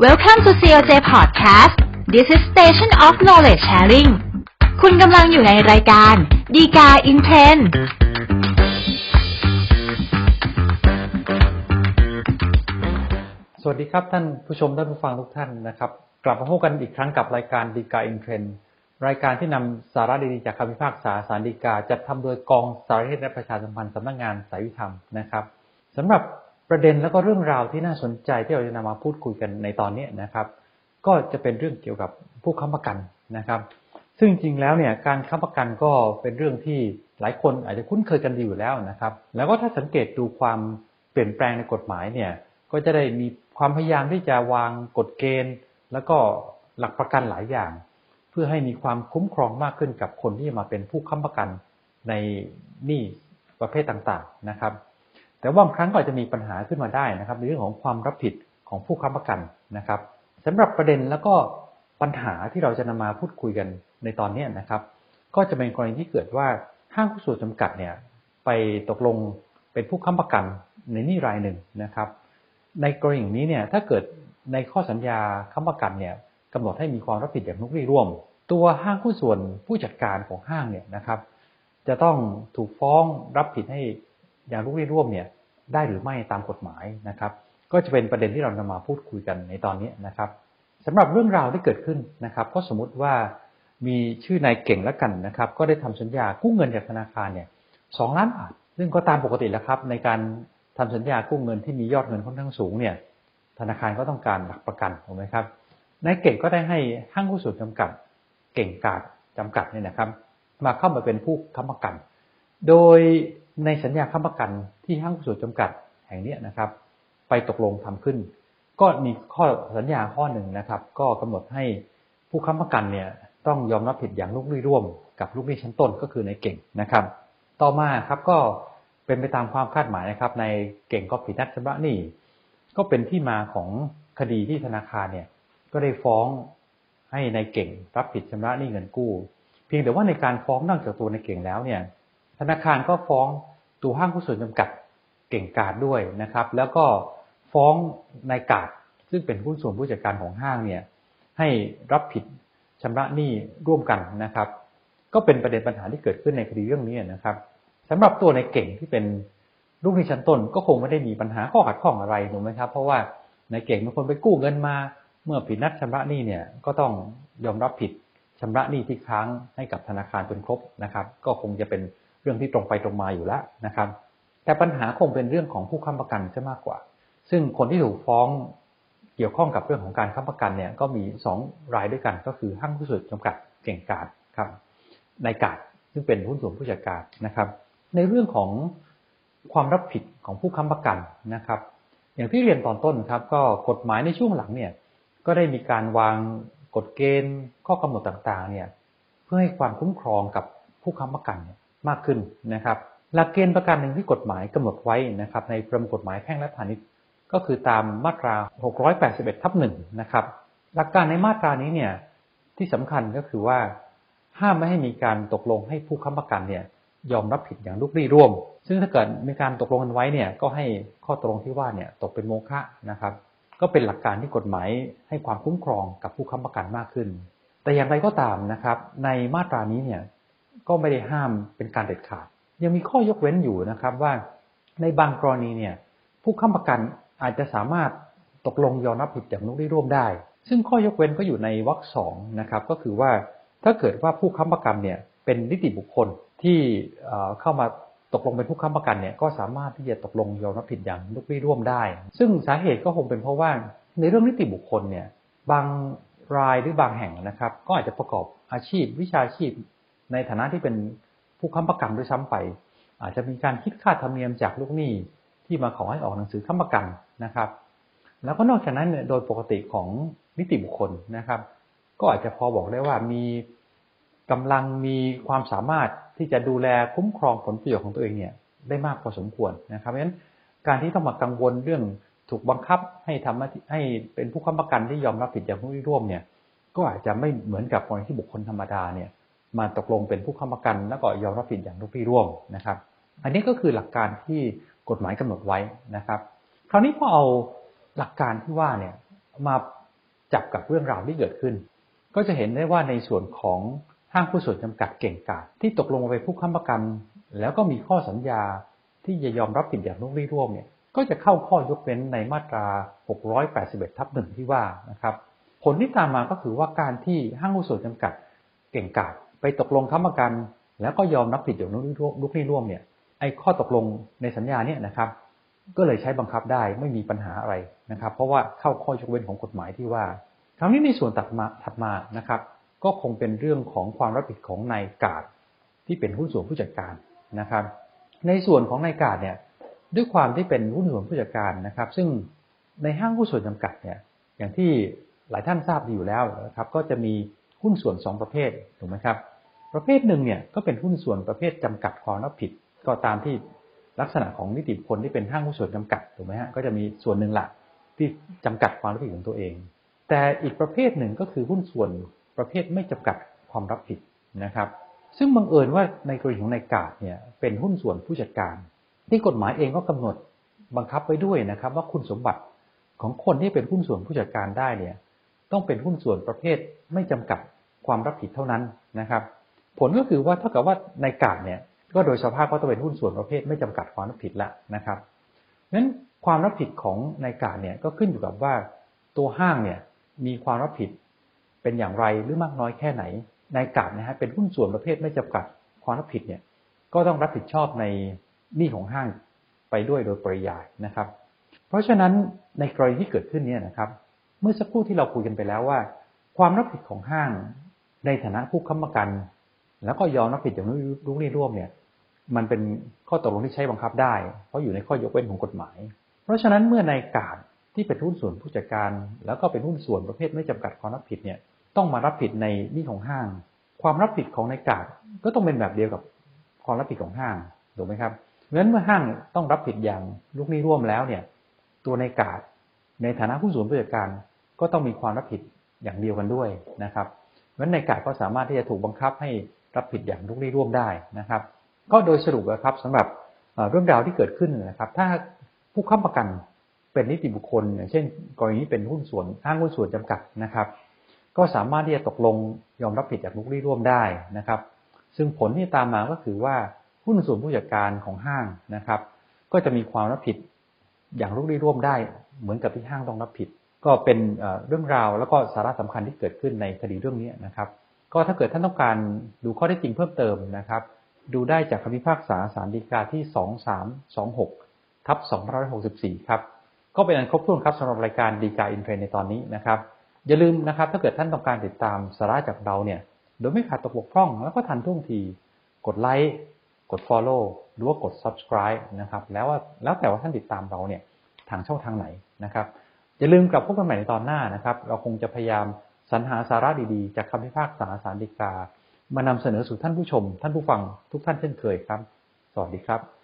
Welcome to COJ Podcast This is Station of Knowledge Sharing คุณกำลังอยู่ในรายการดีกา in Trend สวัสดีครับท่านผู้ชมท่านผู้ฟังทุกท่านนะครับ กลับมาพบกันอีกครั้งกับรายการดีกาอินเทรนรายการที่นำสาระดีๆจากคำพิพากษาสารดีกาจัดทำโดยกองสารเทศและประชาสัมพันธ์สำนักงานสายวิธรรมนะครับสำหรับ ประเด็นและก็เรื่องราวที่น่าสนใจที่เราจะนำมาพูดคุยกันในตอนนี้นะครับ ก็จะเป็นเรื่องเกี่ยวกับผู้ค้ำประกันนะครับ ซึ่งจริงๆแล้วเนี่ยการค้ำประกันก็เป็นเรื่องที่หลายคนอาจจะคุ้นเคยกันดีอยู่แล้วนะครับ แล้วก็ถ้าสังเกตดูความเปลี่ยนแปลงในกฎหมายเนี่ยก็จะได้มีความพยายามที่จะวางกฎเกณฑ์ แล้วก็หลักประกันหลายอย่าง เพื่อให้มีความคุ้มครองมากขึ้นกับคนที่จะมาเป็นผู้ค้ำประกันในหนี้ประเภทต่างๆนะครับ แต่ว่าบางครั้งก็อาจจะมีปัญหาขึ้นมาได้นะครับ ในเรื่องของความรับผิดของผู้ค้ำประกันนะครับสำหรับประเด็นแล้วก็ปัญหาที่เราจะนำมาพูดคุยกันในตอนนี้นะครับ ก็จะเป็นกรณีที่เกิดว่าห้างผู้ส่วนจำกัดเนี่ยไปตกลงเป็นผู้ค้ำประกันในนี้รายหนึ่งนะครับ ในกรณีนี้เนี่ยถ้าเกิดในข้อสัญญาค้ำประกันเนี่ยกำหนดให้มีความรับผิดอย่างลุกลี้ร่วม ตัวห้างผู้ส่วนผู้จัดการของห้างเนี่ยนะครับ จะต้องถูกฟ้องรับผิดให้ อย่างลุกลี้ร่วมเนี่ยได้หรือไม่ตามกฎหมายนะครับ ก็จะเป็นประเด็นที่เรานำมาพูดคุยกันในตอนนี้นะครับสำหรับเรื่องราวที่เกิดขึ้นนะครับ ก็สมมุติว่ามีชื่อนายเก่งแล้วกันนะครับ ก็ได้ทำสัญญากู้เงินจากธนาคารเนี่ยสองล้านบาทซึ่งก็ตามปกติแล้วครับ ในการทำสัญญากู้เงินที่มียอดเงินค่อนข้างสูงเนี่ยธนาคารก็ต้องการหลักประกันถูกไหมครับนายเก่งก็ได้ให้ห้างหุ้นส่วนจำกัด เก่งกาดจำกัดเนี่ยนะครับ มาเข้ามาเป็นผู้ค้ำประกัน โดย ในสัญญาค้ำประกันที่ห้างหุ้นส่วนจำกัดแห่งนี้นะครับ ไปตกลงทำขึ้น ก็มีข้อสัญญาข้อหนึ่งนะครับ ก็กำหนดให้ผู้ค้ำประกันเนี่ยต้องยอมรับผิดอย่างลูกหนี้ร่วม กับลูกหนี้ชั้นต้นก็คือในเก่งนะครับ ต่อมาครับก็เป็นไปตามความคาดหมายนะครับ ในเก่งก็ผิดนัดชำระหนี้ก็เป็นที่มาของคดีที่ธนาคารเนี่ยก็ได้ฟ้องให้ในเก่งรับผิดชำระหนี้เงินกู้ เพียงแต่ว่าในการฟ้องนอกจากตัวในเก่งแล้วเนี่ย ธนาคารก็ฟ้องตัวห้างผู้ส่วนจำกัดเก่งกาดด้วยนะครับ แล้วก็ฟ้องนายกาดซึ่งเป็นผู้ส่วนผู้จัดการของห้างเนี่ยให้รับผิดชำระหนี้ร่วมกันนะครับ ก็เป็นประเด็นปัญหาที่เกิดขึ้นในคดีเรื่องนี้นะครับสำหรับตัวในเก่งที่เป็นลูกหนี้ชั้นต้นก็คงไม่ได้มีปัญหาข้อขัดข้องอะไรถูกไหมครับ เพราะว่าในเก่งเป็นคนไปกู้เงินมา เมื่อผิดนัดชำระหนี้เนี่ยก็ต้องยอมรับผิดชำระหนี้ที่ค้างให้กับธนาคารจนครบนะครับ ก็คงจะเป็น เรื่องที่ตรงไปตรงมาอยู่แล้วนะครับ แต่ปัญหาคงเป็นเรื่องของผู้ค้ำประกันจะมากกว่า ซึ่งคนที่ถูกฟ้องเกี่ยวข้องกับเรื่องของการค้ำประกันเนี่ยก็มี 2 รายด้วยกันก็คือห้างผู้ส่วนจำกัดเก่งกาดครับนายกาดซึ่งเป็นหุ้นส่วนผู้จัดการนะครับ ในเรื่องของความรับผิดของผู้ค้ำประกันนะครับ อย่างที่เรียนตอนต้นครับ ก็กฎหมายในช่วงหลังเนี่ยก็ได้มีการวางกฎเกณฑ์ข้อกำหนดต่างๆเนี่ยเพื่อให้ความคุ้มครองกับผู้ค้ำประกันเนี่ย มากขึ้นนะครับ หลักเกณฑ์ประกันหนึ่งที่กฎหมายกำหนดไว้นะครับ ในประมวลกฎหมายแพ่งและพาณิชย์ก็คือตามมาตรา 681 ทับหนึ่งนะครับ หลักการในมาตรานี้เนี่ยที่สำคัญก็คือว่า ห้ามไม่ให้มีการตกลงให้ผู้ค้ำประกันเนี่ยยอมรับผิดอย่างลูกหนี้ร่วม ซึ่งถ้าเกิดมีการตกลงกันไว้เนี่ยก็ให้ข้อตกลงที่ว่าเนี่ยตกเป็นโมฆะนะครับ ก็เป็นหลักการที่กฎหมายให้ความคุ้มครองกับผู้ค้ำประกันมากขึ้น แต่อย่างไรก็ตามนะครับ ในมาตรานี้เนี่ย ก็ไม่ได้ห้ามเป็นการเด็ดขาด ยังมีข้อยกเว้นอยู่นะครับว่าในบางกรณีเนี่ยผู้ค้ำประกันอาจจะสามารถตกลงยอมรับผิดอย่างลูกหนี้ร่วมได้ ซึ่งข้อยกเว้นก็อยู่ในวรรคสองนะครับก็คือว่าถ้าเกิดว่าผู้ค้ำประกันเนี่ยเป็นนิติบุคคลที่เข้ามาตกลงเป็นผู้ค้ำประกันเนี่ยก็สามารถที่จะตกลงยอมรับผิดอย่างลูกหนี้ร่วมได้ ซึ่งสาเหตุก็คงเป็นเพราะว่าในเรื่องนิติบุคคลเนี่ยบางรายหรือบางแห่งนะครับ ก็อาจจะประกอบอาชีพ วิชาชีพ ในฐานะที่เป็นผู้ค้ำประกันด้วยซ้ำไป อาจจะมีการคิดค่าธรรมเนียมจากลูกหนี้ที่มาขอให้ออกหนังสือค้ำประกันนะครับ แล้วก็นอกจากนั้นเนี่ยโดยปกติของนิติบุคคลนะครับ ก็อาจจะพอบอกได้ว่ามีกำลังมีความสามารถที่จะดูแลคุ้มครองผลประโยชน์ของตัวเองเนี่ยได้มากพอสมควรนะครับเพราะฉะนั้นการที่ต้องมากังวลเรื่องถูกบังคับให้ทำให้เป็นผู้ค้ำประกันที่ยอมรับผิดอย่างผู้ร่วมเนี่ย ก็อาจจะไม่เหมือนกับกรณีที่บุคคลธรรมดาเนี่ย มาตกลงเป็นผู้ค้ำประกัน แล้วก็ยอมรับผิดอย่างลูกพี่ร่วมนะครับ อันนี้ก็คือหลักการที่กฎหมายกำหนดไว้นะครับ คราวนี้พอเอาหลักการที่ว่าเนี่ยมาจับกับเรื่องราวที่เกิดขึ้น ก็จะเห็นได้ว่าในส่วนของห้างผู้ส่วนจำกัดเก่งกาจที่ตกลงมาเป็นผู้ค้ำประกัน แล้วก็มีข้อสัญญาที่จะยอมรับผิดอย่างนุ่งรีร่วมเนี่ยก็จะเข้าข้อยกเว้นในมาตรา 681 ทับหนึ่งที่ว่านะครับ ผลที่ตามมาก็คือว่าการที่ห้างหุ้นส่วนจำกัดเก่งกาจ ไปตกลงค้ำประกัน แล้วก็ยอมรับผิดอย่างลูกหนี้ร่วมเนี่ยไอ้ข้อตกลงในสัญญาเนี่ยนะครับ ก็เลยใช้บังคับได้ไม่มีปัญหาอะไรนะครับ เพราะว่าเข้าข้อยกเว้นของกฎหมายที่ว่าคราวนี้ในส่วนตัดมาถัดมานะครับ ก็คงเป็นเรื่องของความรับผิดของนายกาดที่เป็นหุ้นส่วนผู้จัดการนะครับ ในส่วนของนายกาดเนี่ยด้วยความที่เป็นหุ้นส่วนผู้จัดการนะครับ ซึ่งในห้างหุ้นส่วนจำกัดเนี่ยอย่างที่หลายท่านทราบดีอยู่แล้วนะครับ ก็จะมีหุ้นส่วน 2 ประเภทถูกไหมครับ ประเภทหนึ่งเนี่ยก็เป็นหุ้นส่วนประเภทจำกัดความรับผิด ก็ตามที่ลักษณะของนิติบุคคลที่เป็นห้างหุ้นส่วนจำกัดถูกไหมฮะก็จะมีส่วนหนึ่งหลักที่จำกัดความรับผิดของตัวเอง แต่อีกประเภทหนึ่งก็คือหุ้นส่วนประเภทไม่จำกัดความรับผิดนะครับ ซึ่งบังเอิญว่าในกรณีของนายกาดเนี่ยเป็นหุ้นส่วนผู้จัดการ ที่กฎหมายเองก็กำหนดบังคับไว้ด้วยนะครับ ว่าคุณสมบัติของคนที่เป็นหุ้นส่วนผู้จัดการได้เนี่ยต้องเป็นหุ้นส่วนประเภทไม่จำกัดความรับผิดเท่านั้นนะครับ ผลก็คือว่าเท่ากับว่านายกาดเนี่ยก็โดยสภาพก็ต้องเป็นหุ้นส่วนประเภทไม่จำกัดความรับผิดละนะครับนั้นความรับผิดของนายกาดเนี่ยก็ขึ้นอยู่กับว่าตัวห้างเนี่ยมีความรับผิดเป็นอย่างไรหรือมากน้อยแค่ไหนนายกาดนะฮะเป็นหุ้นส่วนประเภทไม่จำกัดความรับผิดเนี่ยก็ต้องรับผิดชอบในหนี้ของห้างไปด้วยโดยปริยายนะครับ เพราะฉะนั้นในกรณีที่เกิดขึ้นเนี่ยนะครับ เมื่อสักครู่ที่เราคุยกันไปแล้วว่า ความรับผิดของห้างในฐานะผู้ค้ำประกัน แล้วก็ยอมรับผิดอย่างลูกนี้ร่วมเนี่ย มันเป็นข้อตกลงที่ใช้บังคับได้ เพราะอยู่ในข้อยกเว้นของกฎหมาย เพราะฉะนั้นเมื่อนายกาดที่เป็นหุ้นส่วนผู้จัดการ แล้วก็เป็นหุ้นส่วนประเภทไม่จำกัดความรับผิดเนี่ยต้องมารับผิดในนี้ของห้าง ความรับผิดของนายกาดก็ต้องเป็นแบบเดียวกับความรับผิดของห้างถูกไหมครับเพราะฉะนั้นเมื่อห้างต้องรับผิดอย่างลูกนี้ร่วมแล้วเนี่ย ตัวในกาดในฐานะหุ้ส่วนผู้จัดการก็ต้องมีความรับผิดอย่างเดียวกันด้วยนะครับเพราะฉะนั้นในกาดก็สามารถที่จะถูกบังคับให้ รับผิดอย่างลูกหนี้ร่วมได้นะครับ ก็โดยสรุปนะครับสำหรับเรื่องราวที่เกิดขึ้นนะครับ ถ้าผู้ค้ำประกันเป็นนิติบุคคลอย่างเช่น กรณีเป็นหุ้นส่วนห้างหุ้นส่วนจำกัดนะครับ ก็สามารถที่จะตกลงยอมรับผิดจากลูกหนี้ร่วมได้นะครับ ซึ่งผลที่ตามมาก็คือว่าหุ้นส่วนผู้จัดการของห้างนะครับ ก็จะมีความรับผิดอย่างลูกหนี้ร่วมได้ เหมือนกับที่ห้างต้องรับผิด ก็เป็นเรื่องราวแล้วก็สาระสำคัญที่เกิดขึ้นในคดีเรื่องนี้นะครับ ก็ถ้าเกิดท่านต้องการดูข้อได้จริงเพิ่มเติมนะครับ ดูได้จากคำพิพากษาสารดีกาที่2326ทับ2564ครับ ก็เป็นอันครบถ้วนครับสำหรับรายการดีกาอินเทรนในตอนนี้นะครับ อย่าลืมนะครับ ถ้าเกิดท่านต้องการติดตามสาระจากเราเนี่ย โดยไม่ขาดตกบกพร่องแล้วก็ทันท่วงที กดไลค์กด Follow หรือว่ากด Subscribe นะครับ แล้วว่าแล้วแต่ว่าท่านติดตามเราเนี่ยทางช่องทางไหนนะครับอย่าลืมกลับพบกันใหม่ในตอนหน้านะครับ เราคงจะพยายาม สรรหาสาระดีๆ จากคำพิพากษาสารดีกามานำเสนอสู่ท่านผู้ชม ท่านผู้ฟังทุกท่านเช่นเคยครับ สวัสดีครับ